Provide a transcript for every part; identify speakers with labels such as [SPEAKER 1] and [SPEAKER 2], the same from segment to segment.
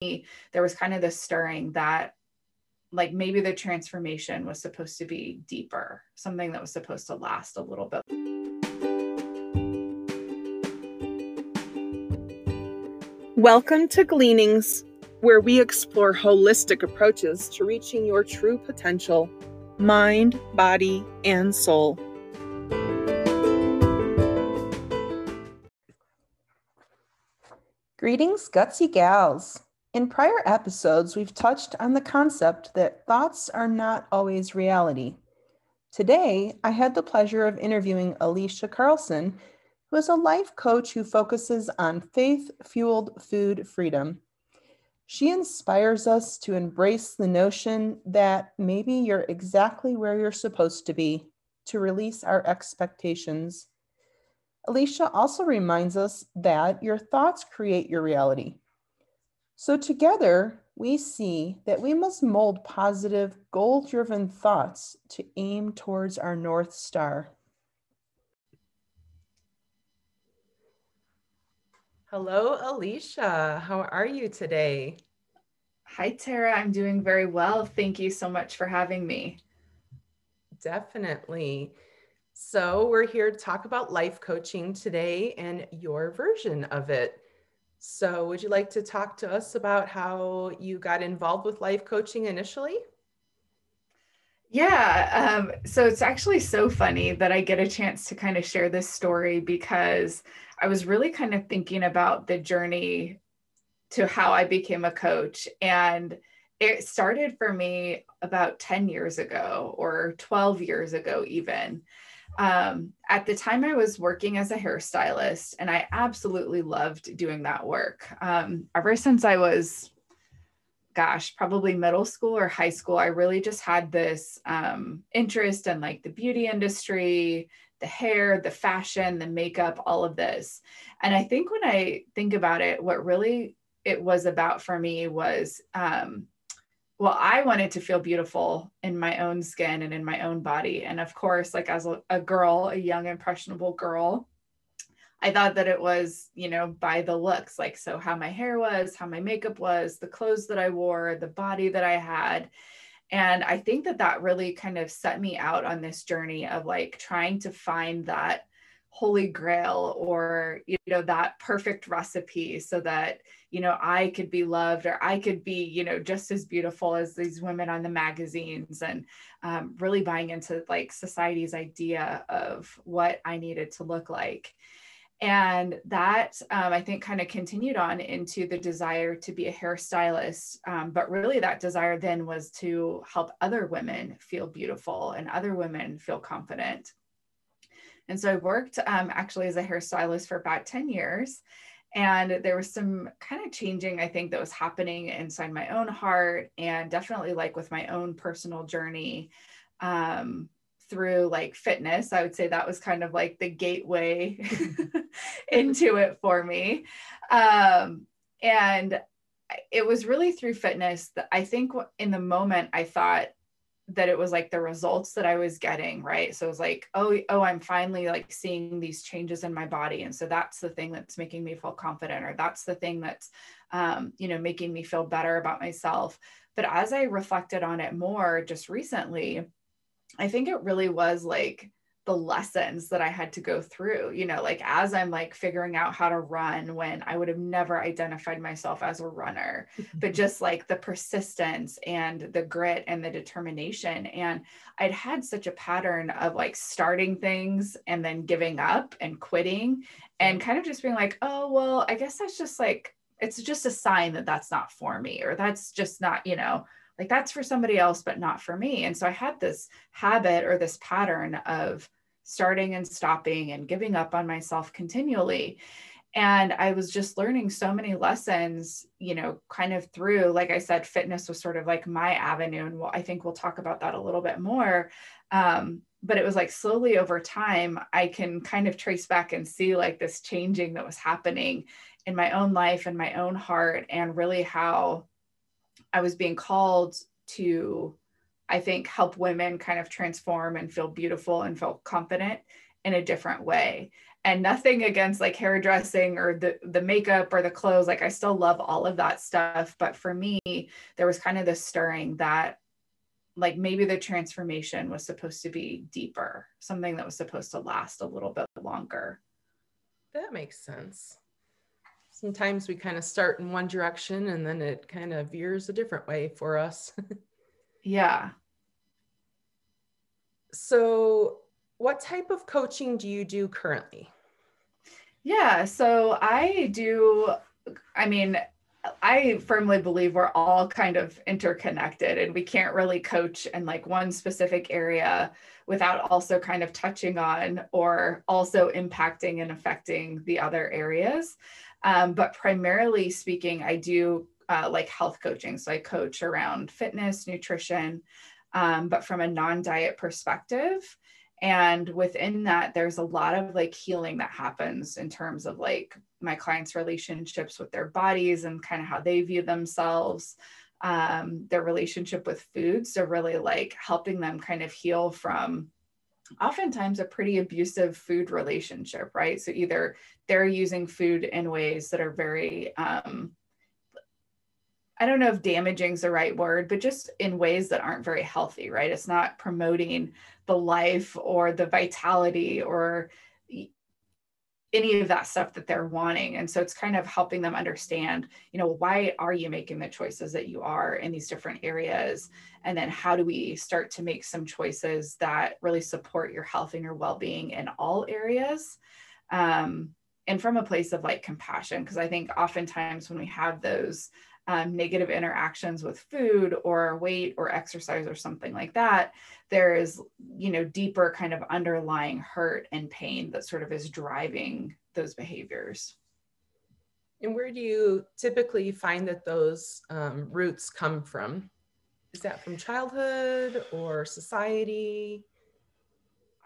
[SPEAKER 1] there was kind of this stirring that like maybe the transformation was supposed to be deeper, something that was supposed to last a little bit.
[SPEAKER 2] Welcome to Gleanings, where we explore holistic approaches to reaching your true potential mind, body, and soul. Greetings, gutsy gals. In prior episodes, we've touched on the concept that thoughts are not always reality. Today, I had the pleasure of interviewing Alicia Carlson, who is a life coach who focuses on faith fueled food freedom. She inspires us to embrace the notion that maybe you're exactly where you're supposed to be, to release our expectations. Alicia also reminds us that your thoughts create your reality. So, together, we see that we must mold positive, goal driven thoughts to aim towards our North Star. Hello, Alicia. How are you today?
[SPEAKER 1] Hi, Tara. I'm doing very well. Thank you so much for having me.
[SPEAKER 2] Definitely. So, we're here to talk about life coaching today and your version of it. So, would you like to talk to us about how you got involved with life coaching initially?
[SPEAKER 1] Yeah. Um, so, it's actually so funny that I get a chance to kind of share this story because I was really kind of thinking about the journey to how I became a coach. And it started for me about 10 years ago or 12 years ago, even. Um, at the time, I was working as a hairstylist, and I absolutely loved doing that work. Um, ever since I was, gosh, probably middle school or high school, I really just had this um, interest in like the beauty industry, the hair, the fashion, the makeup, all of this. And I think when I think about it, what really it was about for me was um, well, I wanted to feel beautiful in my own skin and in my own body. And of course, like as a, a, girl, a young, impressionable girl, I thought that it was, you know, by the looks, like so how my hair was, how my makeup was, the clothes that I wore, the body that I had. And I think that that really kind of set me out on this journey of like trying to find that holy grail or you know that perfect recipe so that you know i could be loved or i could be you know just as beautiful as these women on the magazines and um, really buying into like society's idea of what i needed to look like. And that um, i think kind of continued on into the desire to be a hairstylist um, but really that desire then was to help other women feel beautiful and other women feel confident and so I worked um, actually as a hairstylist for about 10 years. And there was some kind of changing, I think, that was happening inside my own heart and definitely like with my own personal journey um, through like fitness. I would say that was kind of like the gateway into it for me. Um, and it was really through fitness that I think in the moment I thought, that it was like the results that I was getting, right? So it was like, oh, oh, I'm finally like seeing these changes in my body. And so that's the thing that's making me feel confident, or that's the thing that's, um, you know, making me feel better about myself. But as I reflected on it more just recently, I think it really was like the lessons that I had to go through, you know, like as I'm like figuring out how to run when I would have never identified myself as a runner, but just like the persistence and the grit and the determination. And I'd had such a pattern of like starting things and then giving up and quitting and mm-hmm. kind of just being like, oh, well, I guess that's just like, it's just a sign that that's not for me or that's just not, you know, like that's for somebody else, but not for me. And so I had this habit or this pattern of, starting and stopping and giving up on myself continually. And i was just learning so many lessons you know kind of through like i said fitness was sort of like my avenue and well, i think we'll talk about that a little bit more. Um, but it was like slowly over time i can kind of trace back and see like this changing that was happening in my own life and my own heart and really how i was being called to I think help women kind of transform and feel beautiful and feel confident in a different way. and nothing against like hairdressing or the the makeup or the clothes like i still love all of that stuff. But for me there was kind of this stirring that like maybe the transformation was supposed to be deeper something that was supposed to last a little bit longer.
[SPEAKER 2] That makes sense. Sometimes we kind of start in one direction and then it kind of veers a different way for us
[SPEAKER 1] yeah
[SPEAKER 2] so what type of coaching do you do currently?
[SPEAKER 1] Yeah, so I do, I mean, I firmly believe we're all kind of interconnected and we can't really coach in like one specific area without also kind of touching on or also impacting and affecting the other areas. Um, but primarily speaking, I do uh, like health coaching. So I coach around fitness, nutrition, um, but from a non diet perspective. And within that there's a lot of like healing that happens in terms of like my clients relationships with their bodies and kind of how they view themselves. Um, their relationship with food. So really like helping them kind of heal from oftentimes a pretty abusive food relationship right? So either they're using food in ways that are very um, I don't know if damaging is the right word, but just in ways that aren't very healthy, right? It's not promoting the life or the vitality or any of that stuff that they're wanting. And so it's kind of helping them understand, you know, why are you making the choices that you are in these different areas? And then how do we start to make some choices that really support your health and your well being in all areas? Um, and from a place of like compassion, because I think oftentimes when we have those um, negative interactions with food or weight or exercise or something like that there is you know deeper kind of underlying hurt and pain that sort of is driving those behaviors.
[SPEAKER 2] And where do you typically find that those um, roots come from? Is that from childhood or society?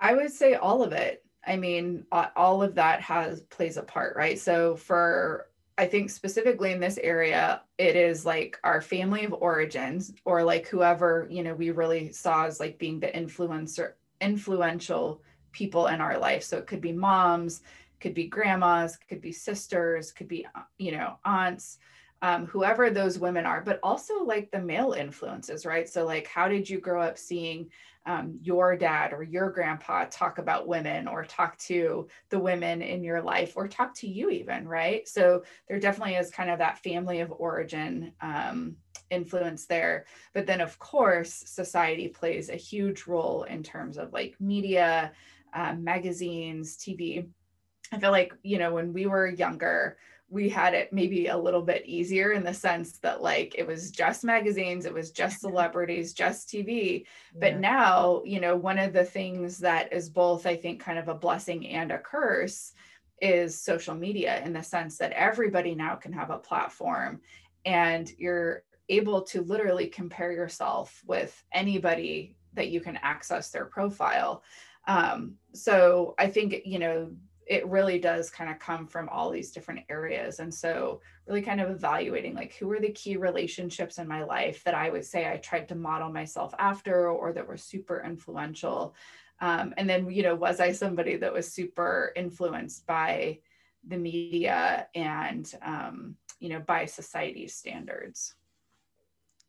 [SPEAKER 1] I would say all of it. I mean all of that has plays a part right? So for I think specifically in this area, it is like our family of origins or like whoever, you know, we really saw as like being the influencer, influential people in our life. So it could be moms, could be grandmas, could be sisters, could be, you know, aunts, um, whoever those women are, but also like the male influences, right? So, like, how did you grow up seeing um, your dad or your grandpa talk about women or talk to the women in your life or talk to you, even, right? So, there definitely is kind of that family of origin um, influence there. But then, of course, society plays a huge role in terms of like media, um, magazines, TV. I feel like, you know, when we were younger, we had it maybe a little bit easier in the sense that like it was just magazines it was just celebrities just tv but now you know one of the things that is both i think kind of a blessing and a curse is social media in the sense that everybody now can have a platform and you're able to literally compare yourself with anybody that you can access their profile. Um, so i think you know it really does kind of come from all these different areas. And so really kind of evaluating like who are the key relationships in my life that i would say i tried to model myself after or that were super influential. Um, and then you know was i somebody that was super influenced by the media and um, you know by society's standards?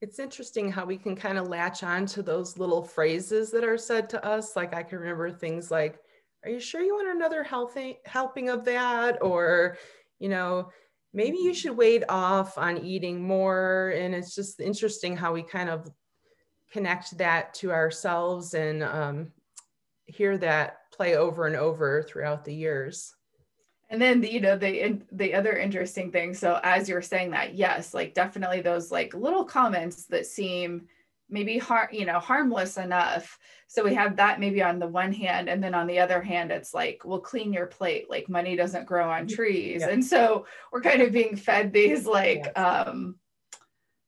[SPEAKER 2] It's interesting how we can kind of latch on to those little phrases that are said to us. Like i can remember things like are you sure you want another healthy helping of that? Or you know maybe you should wait off on eating more and it's just interesting how we kind of connect that to ourselves and um, hear that play over and over throughout the years.
[SPEAKER 1] And then the, you know the the other interesting thing so as you're saying that yes like definitely those like little comments that seem maybe har- you know harmless enough. So we have that maybe on the one hand and then on the other hand it's like well clean your plate like money doesn't grow on trees. Yeah. and so we're kind of being fed these like um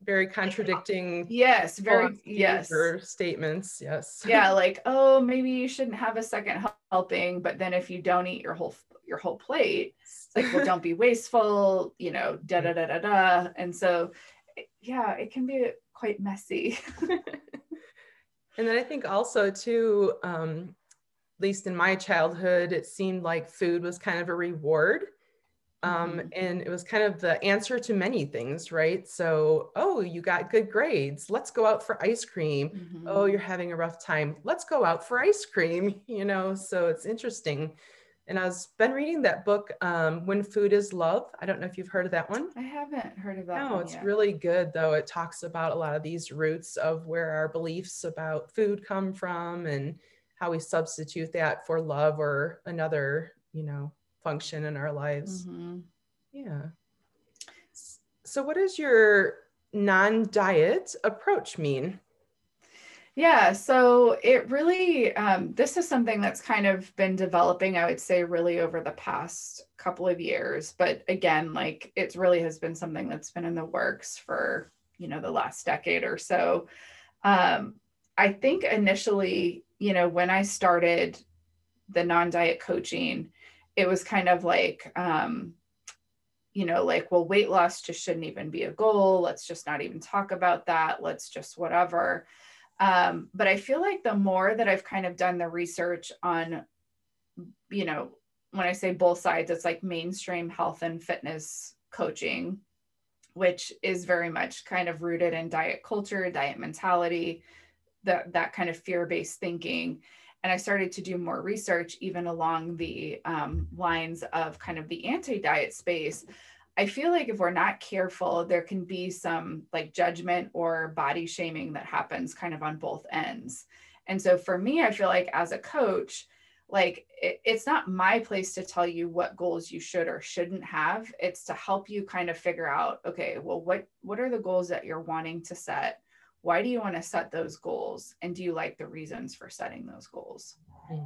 [SPEAKER 2] very contradicting
[SPEAKER 1] yes very yes.
[SPEAKER 2] statements yes.
[SPEAKER 1] Yeah like oh maybe you shouldn't have a second helping but then if you don't eat your whole your whole plate it's like well don't be wasteful you know da da da da da. And so yeah it can be quite messy.
[SPEAKER 2] and then I think also too, um, at least in my childhood, it seemed like food was kind of a reward. Um, mm-hmm. And it was kind of the answer to many things, right? So, oh, you got good grades. Let's go out for ice cream. Mm-hmm. Oh, you're having a rough time. Let's go out for ice cream, you know? So it's interesting. And I've been reading that book, um, When Food is Love. I don't know if you've heard of that one.
[SPEAKER 1] I haven't heard of that.
[SPEAKER 2] No, it's yet. really good, though. It talks about a lot of these roots of where our beliefs about food come from and how we substitute that for love or another, you know, function in our lives. Mm-hmm. Yeah. So, what does your non diet approach mean?
[SPEAKER 1] Yeah, so it really, um, this is something that's kind of been developing, I would say, really over the past couple of years. But again, like it really has been something that's been in the works for, you know, the last decade or so. Um, I think initially, you know, when I started the non diet coaching, it was kind of like, um, you know, like, well, weight loss just shouldn't even be a goal. Let's just not even talk about that. Let's just whatever. Um, but I feel like the more that I've kind of done the research on, you know, when I say both sides, it's like mainstream health and fitness coaching, which is very much kind of rooted in diet culture, diet mentality, that that kind of fear-based thinking. And I started to do more research even along the um, lines of kind of the anti-diet space I feel like if we're not careful, there can be some like judgment or body shaming that happens kind of on both ends. And so for me, I feel like as a coach, like it, it's not my place to tell you what goals you should or shouldn't have. It's to help you kind of figure out, okay, well, what what are the goals that you're wanting to set? Why do you want to set those goals? And do you like the reasons for setting those goals? Hmm.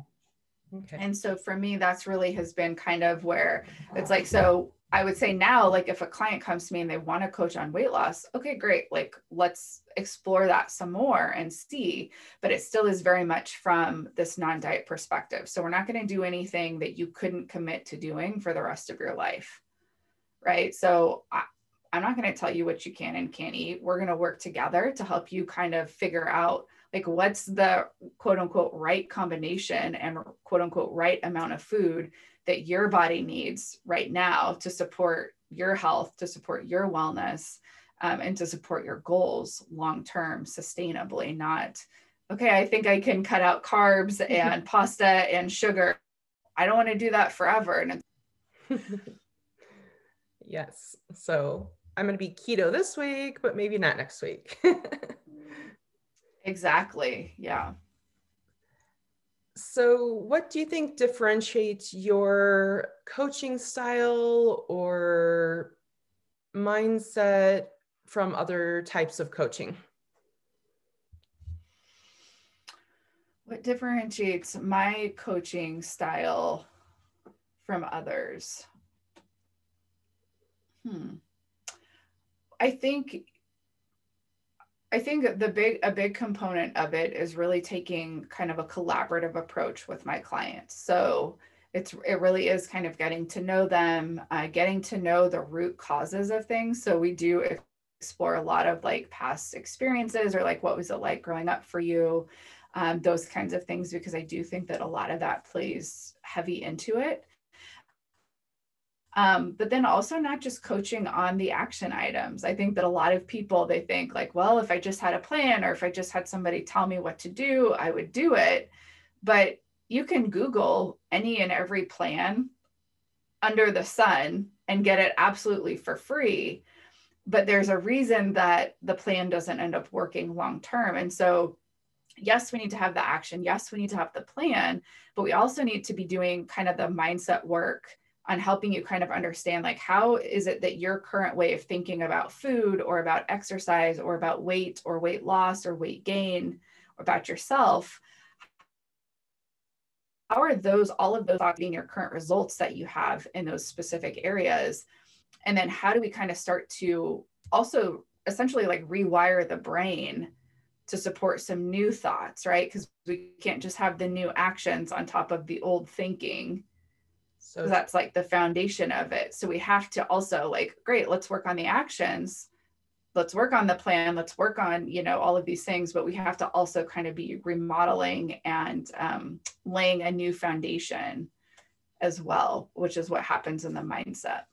[SPEAKER 1] Okay. And so for me, that's really has been kind of where it's like, so I would say now, like if a client comes to me and they want to coach on weight loss, okay, great. Like let's explore that some more and see. But it still is very much from this non diet perspective. So we're not going to do anything that you couldn't commit to doing for the rest of your life. Right. So I, I'm not going to tell you what you can and can't eat. We're going to work together to help you kind of figure out like what's the quote unquote right combination and quote unquote right amount of food that your body needs right now to support your health, to support your wellness, um, and to support your goals long term sustainably, not, okay, I think I can cut out carbs and pasta and sugar. I don't want to do that forever. And
[SPEAKER 2] yes. So I'm going to be keto this week, but maybe not next week.
[SPEAKER 1] exactly. Yeah.
[SPEAKER 2] So, what do you think differentiates your coaching style or mindset from other types of coaching?
[SPEAKER 1] What differentiates my coaching style from others? Hmm. I think I think the big a big component of it is really taking kind of a collaborative approach with my clients. So it's it really is kind of getting to know them, uh, getting to know the root causes of things. So we do explore a lot of like past experiences or like what was it like growing up for you, um, those kinds of things because I do think that a lot of that plays heavy into it. Um, but then also not just coaching on the action items. I think that a lot of people they think like, well, if I just had a plan or if I just had somebody tell me what to do, I would do it. But you can Google any and every plan under the sun and get it absolutely for free. But there's a reason that the plan doesn't end up working long term. And so yes, we need to have the action. Yes, we need to have the plan, but we also need to be doing kind of the mindset work on helping you kind of understand like how is it that your current way of thinking about food or about exercise or about weight or weight loss or weight gain or about yourself how are those all of those being your current results that you have in those specific areas? And then how do we kind of start to also essentially like rewire the brain to support some new thoughts right? Because we can't just have the new actions on top of the old thinking so that's like the foundation of it. So we have to also like, great, let's work on the actions. let's work on the plan let's work on you know all of these things but we have to also kind of be remodeling and um, laying a new foundation as well which is what happens in the mindset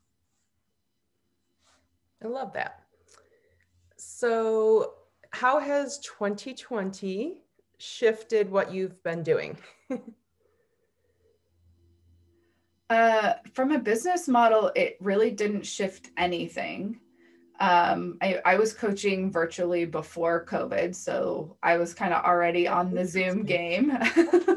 [SPEAKER 3] i love that so how has 2020 shifted what you've been doing
[SPEAKER 1] uh, from a business model it really didn't shift anything. Um, I, I was coaching virtually before COVID, so I was kind of already on the Zoom game,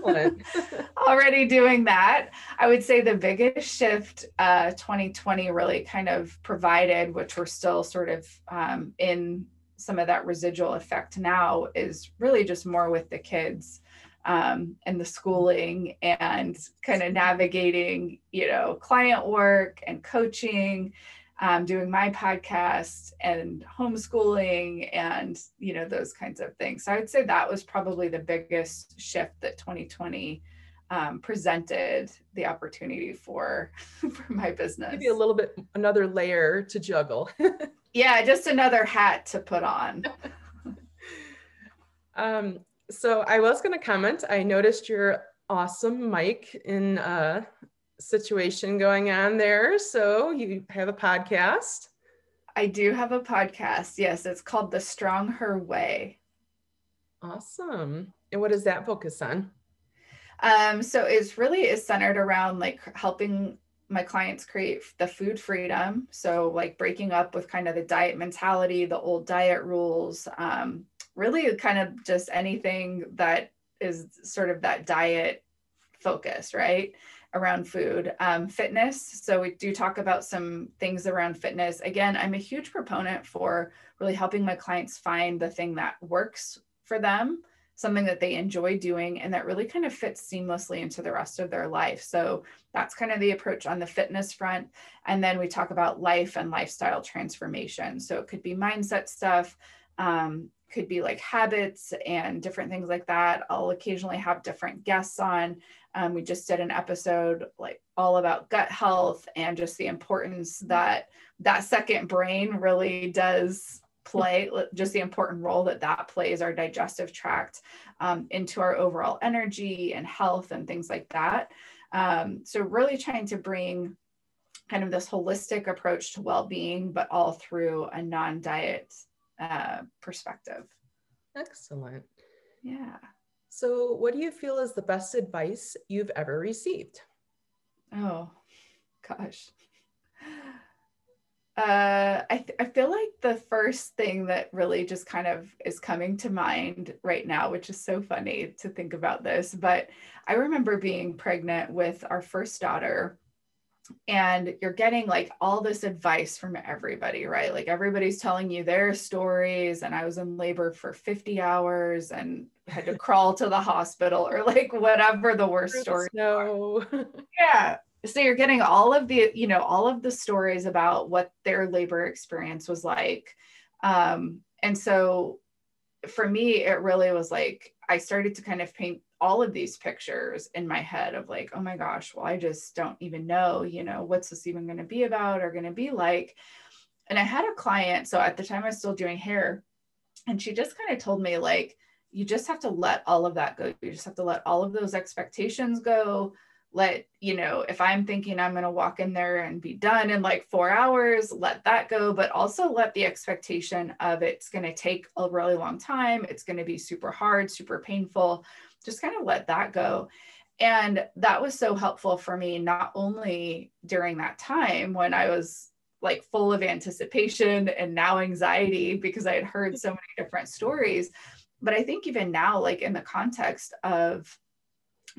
[SPEAKER 1] already doing that. I would say the biggest shift uh, 2020 really kind of provided, which we're still sort of um, in some of that residual effect now, is really just more with the kids um, and the schooling and kind of navigating, you know, client work and coaching um, doing my podcast and homeschooling and you know those kinds of things. So i would say that was probably the biggest shift that 2020 um, presented the opportunity for for my business.
[SPEAKER 3] Maybe a little bit another layer to juggle.
[SPEAKER 1] Yeah just another hat to put on.
[SPEAKER 3] Um, so i was going to comment i noticed your awesome mic in uh, situation going on there. So you have a podcast.
[SPEAKER 1] I do have a podcast. Yes, it's called The Strong Her Way.
[SPEAKER 3] Awesome. And what does that focus on?
[SPEAKER 1] Um, so it's really is centered around like helping my clients create the food freedom. So like breaking up with kind of the diet mentality, the old diet rules, um, really kind of just anything that is sort of that diet focus, right? around food. Um, fitness. So we do talk about some things around fitness. Again, I'm a huge proponent for really helping my clients find the thing that works for them, something that they enjoy doing, and that really kind of fits seamlessly into the rest of their life. So that's kind of the approach on the fitness front. And then we talk about life and lifestyle transformation. So it could be mindset stuff. Um, could be like habits and different things like that. I'll occasionally have different guests on um, we just did an episode like all about gut health and just the importance that that second brain really does play just the important role that that plays our digestive tract um, into our overall energy and health and things like that um, so really trying to bring kind of this holistic approach to well-being but all through a non-diet uh, perspective
[SPEAKER 3] excellent
[SPEAKER 1] yeah
[SPEAKER 3] so, what do you feel is the best advice you've ever received?
[SPEAKER 1] Oh, gosh. Uh, I, th- I feel like the first thing that really just kind of is coming to mind right now, which is so funny to think about this, but I remember being pregnant with our first daughter and you're getting like all this advice from everybody, right? Like everybody's telling you their stories. And I was in labor for 50 hours and had to crawl to the hospital or like whatever the worst story.
[SPEAKER 3] No.
[SPEAKER 1] yeah. So you're getting all of the, you know, all of the stories about what their labor experience was like. Um, and so for me, it really was like I started to kind of paint all of these pictures in my head of like, oh my gosh, well, I just don't even know, you know, what's this even going to be about or going to be like. And I had a client, so at the time I was still doing hair, and she just kind of told me, like, you just have to let all of that go. You just have to let all of those expectations go. Let, you know, if I'm thinking I'm going to walk in there and be done in like four hours, let that go. But also let the expectation of it's going to take a really long time. It's going to be super hard, super painful just kind of let that go. And that was so helpful for me, not only during that time when I was like full of anticipation and now anxiety because I had heard so many different stories, but I think even now, like in the context of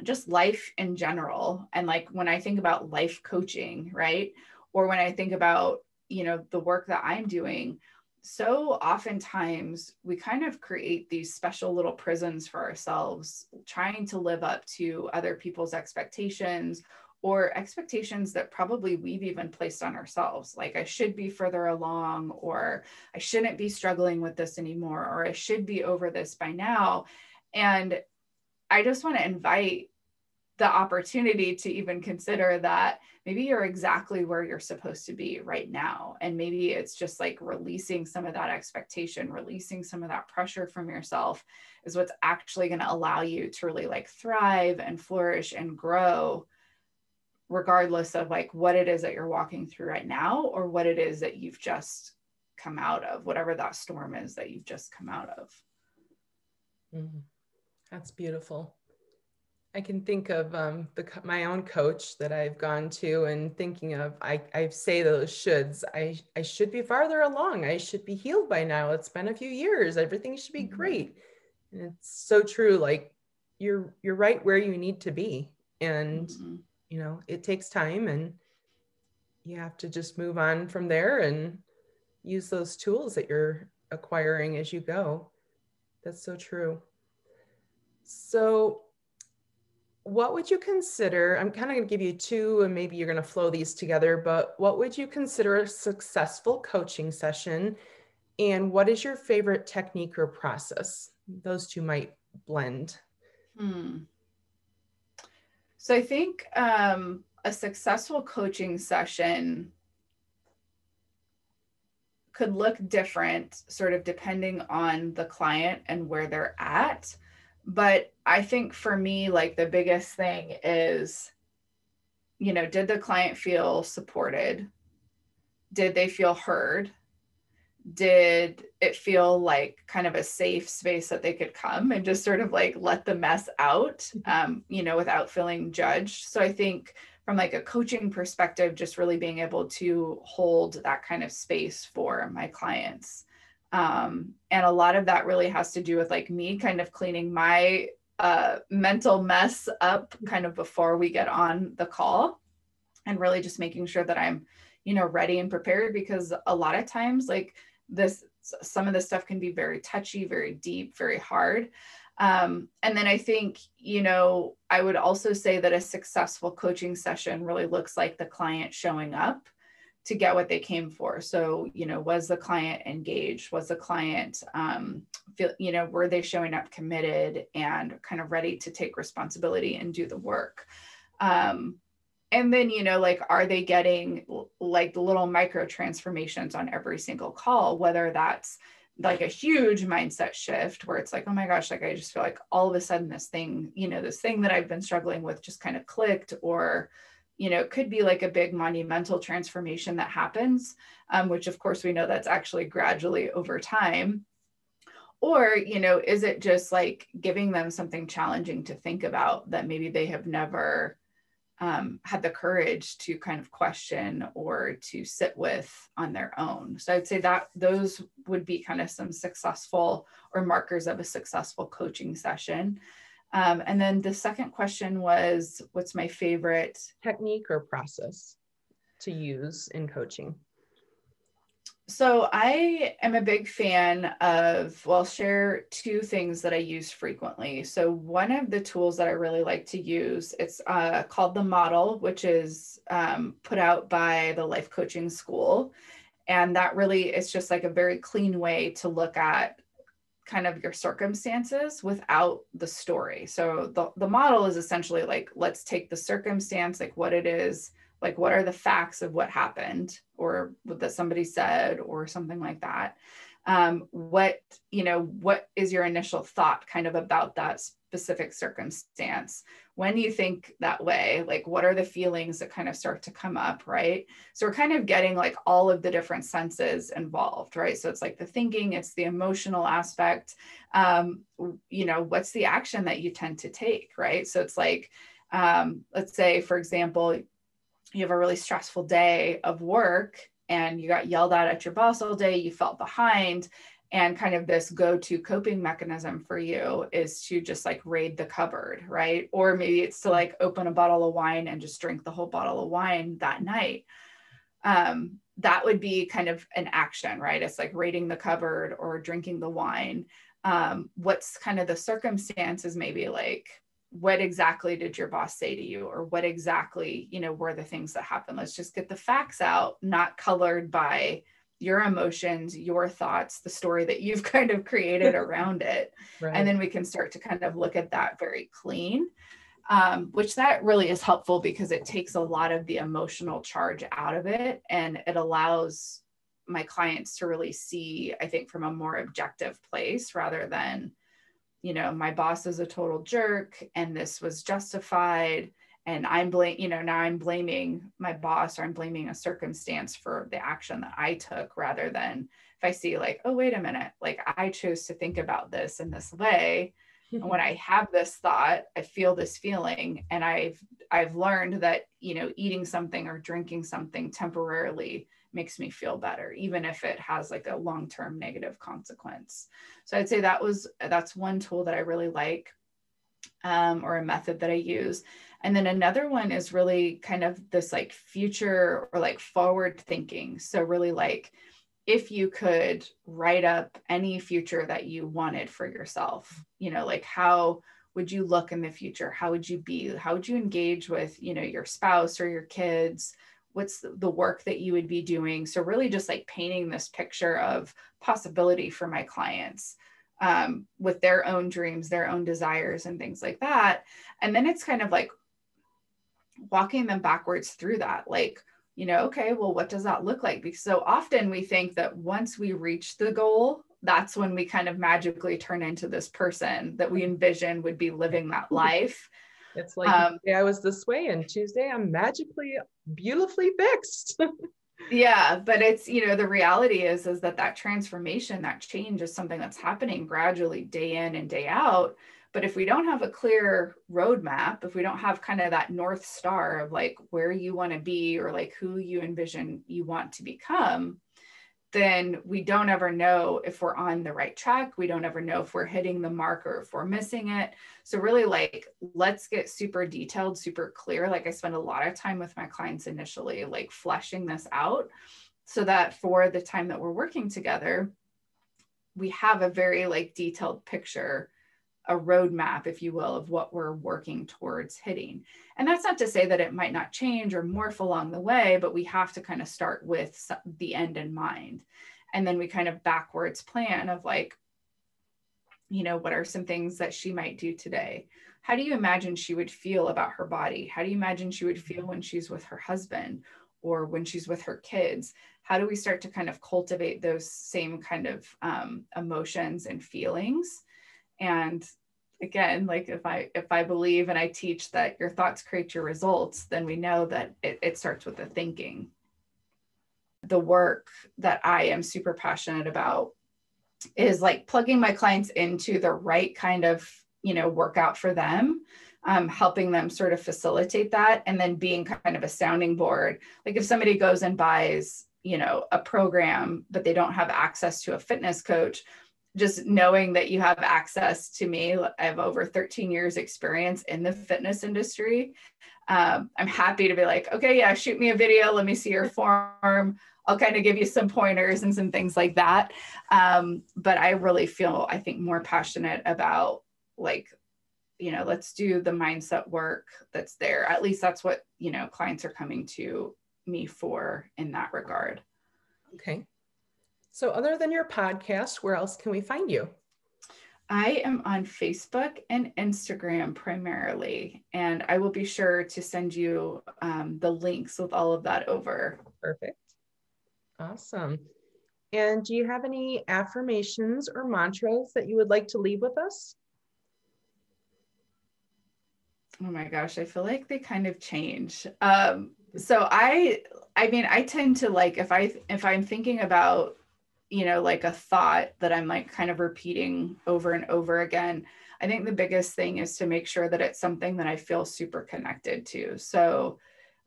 [SPEAKER 1] just life in general, and like when I think about life coaching, right? Or when I think about, you know, the work that I'm doing, so oftentimes we kind of create these special little prisons for ourselves, trying to live up to other people's expectations or expectations that probably we've even placed on ourselves. Like, I should be further along, or I shouldn't be struggling with this anymore, or I should be over this by now. And I just want to invite the opportunity to even consider that maybe you're exactly where you're supposed to be right now. And maybe it's just like releasing some of that expectation, releasing some of that pressure from yourself is what's actually going to allow you to really like thrive and flourish and grow regardless of like what it is that you're walking through right now or what it is that you've just come out of whatever that storm is that you've just come out of
[SPEAKER 3] mm-hmm. that's beautiful I can think of um, the, my own coach that I've gone to and thinking of, I, I say those shoulds. I, I should be farther along. I should be healed by now. It's been a few years. Everything should be mm-hmm. great. And it's so true. Like you're, you're right where you need to be. And, mm-hmm. you know, it takes time and you have to just move on from there and use those tools that you're acquiring as you go. That's so true. So what would you consider? I'm kind of going to give you two, and maybe you're going to flow these together, but what would you consider a successful coaching session? And what is your favorite technique or process? Those two might blend. Hmm.
[SPEAKER 1] So I think um, a successful coaching session could look different, sort of depending on the client and where they're at but I think for me, like the biggest thing is, you know, did the client feel supported? Did they feel heard? Did it feel like kind of a safe space that they could come and just sort of like let the mess out, mm-hmm. um, you know, without feeling judged? So I think from like a coaching perspective, just really being able to hold that kind of space for my clients um, and a lot of that really has to do with like me kind of cleaning my uh, mental mess up kind of before we get on the call and really just making sure that i'm you know ready and prepared because a lot of times like this some of this stuff can be very touchy very deep very hard. Um, and then i think you know i would also say that a successful coaching session really looks like the client showing up to get what they came for. So, you know, was the client engaged? Was the client, um, feel, you know, were they showing up committed and kind of ready to take responsibility and do the work? Um, and then, you know, like, are they getting like the little micro transformations on every single call, whether that's like a huge mindset shift where it's like, oh my gosh, like I just feel like all of a sudden this thing, you know, this thing that I've been struggling with just kind of clicked or, you know, it could be like a big monumental transformation that happens, um, which of course we know that's actually gradually over time. Or, you know, is it just like giving them something challenging to think about that maybe they have never um, had the courage to kind of question or to sit with on their own. So I'd say that those would be kind of some successful or markers of a successful coaching session. Um, and then the second question was, what's my favorite
[SPEAKER 3] technique or process to use in coaching?
[SPEAKER 1] So I am a big fan of, well, I'll share two things that I use frequently. So one of the tools that I really like to use, it's uh, called the model, which is um, put out by the Life Coaching School. And that really is just like a very clean way to look at kind of your circumstances without the story. So the, the model is essentially like, let's take the circumstance, like what it is, like what are the facts of what happened or that somebody said or something like that. Um, what, you know, what is your initial thought kind of about that specific circumstance? when you think that way? Like what are the feelings that kind of start to come up right? So we're kind of getting like all of the different senses involved right? So it's like the thinking it's the emotional aspect. Um, you know what's the action that you tend to take right? So it's like um, let's say for example you have a really stressful day of work and you got yelled at at your boss all day you felt behind and kind of this go-to coping mechanism for you is to just like raid the cupboard right? Or maybe it's to like open a bottle of wine and just drink the whole bottle of wine that night. Um, that would be kind of an action right? It's like raiding the cupboard or drinking the wine. Um, what's kind of the circumstances maybe like what exactly did your boss say to you or what exactly you know were the things that happened? Let's just get the facts out not colored by your emotions, your thoughts, the story that you've kind of created around it. Right. And then we can start to kind of look at that very clean. um, which that really is helpful because it takes a lot of the emotional charge out of it and it allows my clients to really see, I think, from a more objective place rather than, you know, my boss is a total jerk and this was justified and I'm blame, you know, now I'm blaming my boss or I'm blaming a circumstance for the action that I took rather than if I see like, oh, wait a minute, like I chose to think about this in this way. and when I have this thought, I feel this feeling and I've I've learned that, you know, eating something or drinking something temporarily makes me feel better even if it has like a long-term negative consequence so i'd say that was that's one tool that i really like um, or a method that i use and then another one is really kind of this like future or like forward thinking. So really like if you could write up any future that you wanted for yourself you know like how would you look in the future? How would you be? How would you engage with you know your spouse or your kids? What's the work that you would be doing? So really just like painting this picture of possibility for my clients um, with their own dreams their own desires and things like that. And then it's kind of like walking them backwards through that like you know okay well what does that look like because so often we think that once we reach the goal that's when we kind of magically turn into this person that we envision would be living that life
[SPEAKER 3] it's like um, I was this way, and Tuesday I'm magically beautifully fixed.
[SPEAKER 1] yeah, but it's you know the reality is is that that transformation, that change is something that's happening gradually, day in and day out. But if we don't have a clear roadmap, if we don't have kind of that north star of like where you want to be or like who you envision you want to become, then we don't ever know if we're on the right track. We don't ever know if we're hitting the mark or if we're missing it. So, really, like, let's get super detailed, super clear. Like, I spend a lot of time with my clients initially, like, fleshing this out so that for the time that we're working together, we have a very like detailed picture a roadmap, if you will, of what we're working towards hitting. And that's not to say that it might not change or morph along the way, but we have to kind of start with the end in mind. And then we kind of backwards plan of like, you know, what are some things that she might do today? How do you imagine she would feel about her body? How do you imagine she would feel when she's with her husband or when she's with her kids? How do we start to kind of cultivate those same kind of um, emotions and feelings? and again like if i if i believe and i teach that your thoughts create your results then we know that it, it starts with the thinking. The work that i am super passionate about is like plugging my clients into the right kind of you know workout for them um, helping them sort of facilitate that and then being kind of a sounding board. Like if somebody goes and buys you know a program but they don't have access to a fitness coach just knowing that you have access to me i have over 13 years experience in the fitness industry. Um, i'm happy to be like okay yeah shoot me a video let me see your form. I'll kind of give you some pointers and some things like that. Um, but i really feel i think more passionate about like you know let's do the mindset work that's there. At least that's what you know clients are coming to me for in that regard.
[SPEAKER 3] Okay so, other than your podcast, where else can we find you?
[SPEAKER 1] I am on Facebook and Instagram primarily, and I will be sure to send you um, the links with all of that over.
[SPEAKER 3] Perfect. Awesome. And do you have any affirmations or mantras that you would like to leave with us?
[SPEAKER 1] Oh my gosh, I feel like they kind of change. Um, so I, I mean, I tend to like if I if I'm thinking about you know, like a thought that I'm like kind of repeating over and over again. I think the biggest thing is to make sure that it's something that I feel super connected to. So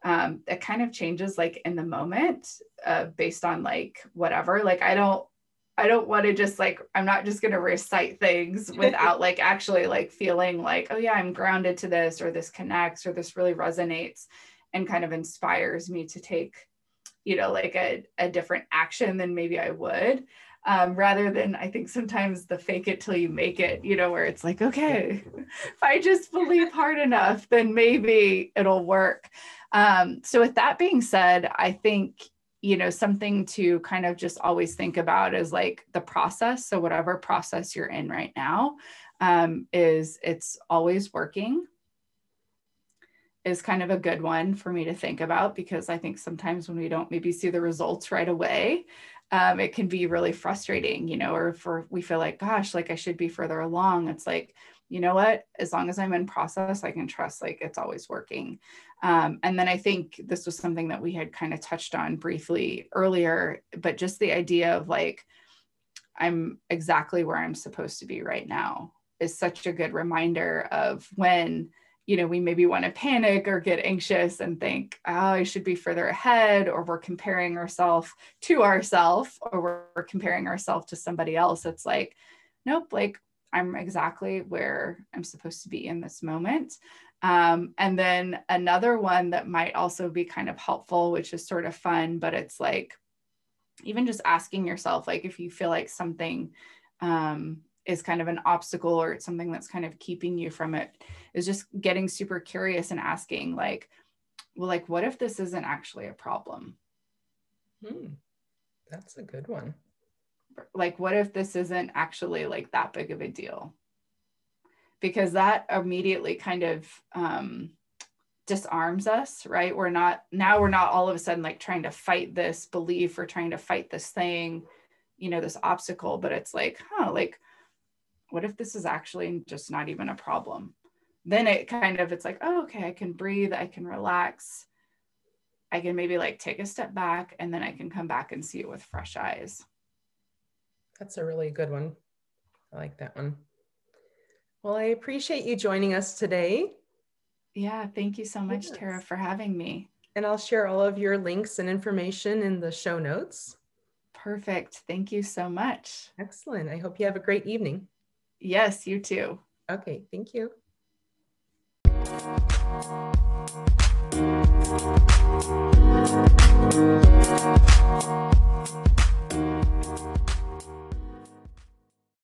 [SPEAKER 1] um, it kind of changes like in the moment uh, based on like whatever. Like I don't, I don't want to just like I'm not just going to recite things without like actually like feeling like oh yeah I'm grounded to this or this connects or this really resonates and kind of inspires me to take you know, like a, a different action than maybe I would. Um, rather than I think sometimes the fake it till you make it, you know, where it's like, okay, if I just believe hard enough, then maybe it'll work. Um, so, with that being said, I think, you know, something to kind of just always think about is like the process. So, whatever process you're in right now, um, is it's always working. Is kind of a good one for me to think about because I think sometimes when we don't maybe see the results right away, um, it can be really frustrating, you know, or if we feel like, gosh, like I should be further along. It's like, you know what, as long as I'm in process, I can trust like it's always working. Um, and then I think this was something that we had kind of touched on briefly earlier, but just the idea of like, I'm exactly where I'm supposed to be right now is such a good reminder of when you know we maybe want to panic or get anxious and think oh i should be further ahead or we're comparing ourselves to ourselves or we're comparing ourselves to somebody else. It's like nope like i'm exactly where i'm supposed to be in this moment. Um, and then another one that might also be kind of helpful which is sort of fun but it's like even just asking yourself like if you feel like something um, is kind of an obstacle or it's something that's kind of keeping you from it is just getting super curious and asking like well like what if this isn't actually a problem?
[SPEAKER 3] Hmm. that's a good one.
[SPEAKER 1] Like what if this isn't actually like that big of a deal? Because that immediately kind of um, disarms us right? We're not now we're not all of a sudden like trying to fight this belief or trying to fight this thing you know this obstacle but it's like huh like what if this is actually just not even a problem? Then it kind of it's like oh okay i can breathe i can relax. I can maybe like take a step back and then i can come back and see it with fresh eyes.
[SPEAKER 3] That's a really good one. I like that one. Well i appreciate you joining us today.
[SPEAKER 1] Yeah thank you so much yes. tara for having me.
[SPEAKER 3] And i'll share all of your links and information in the show notes.
[SPEAKER 1] Perfect. Thank you so much.
[SPEAKER 3] Excellent. I hope you have a great evening
[SPEAKER 1] Yes, you too.
[SPEAKER 3] Okay, thank you.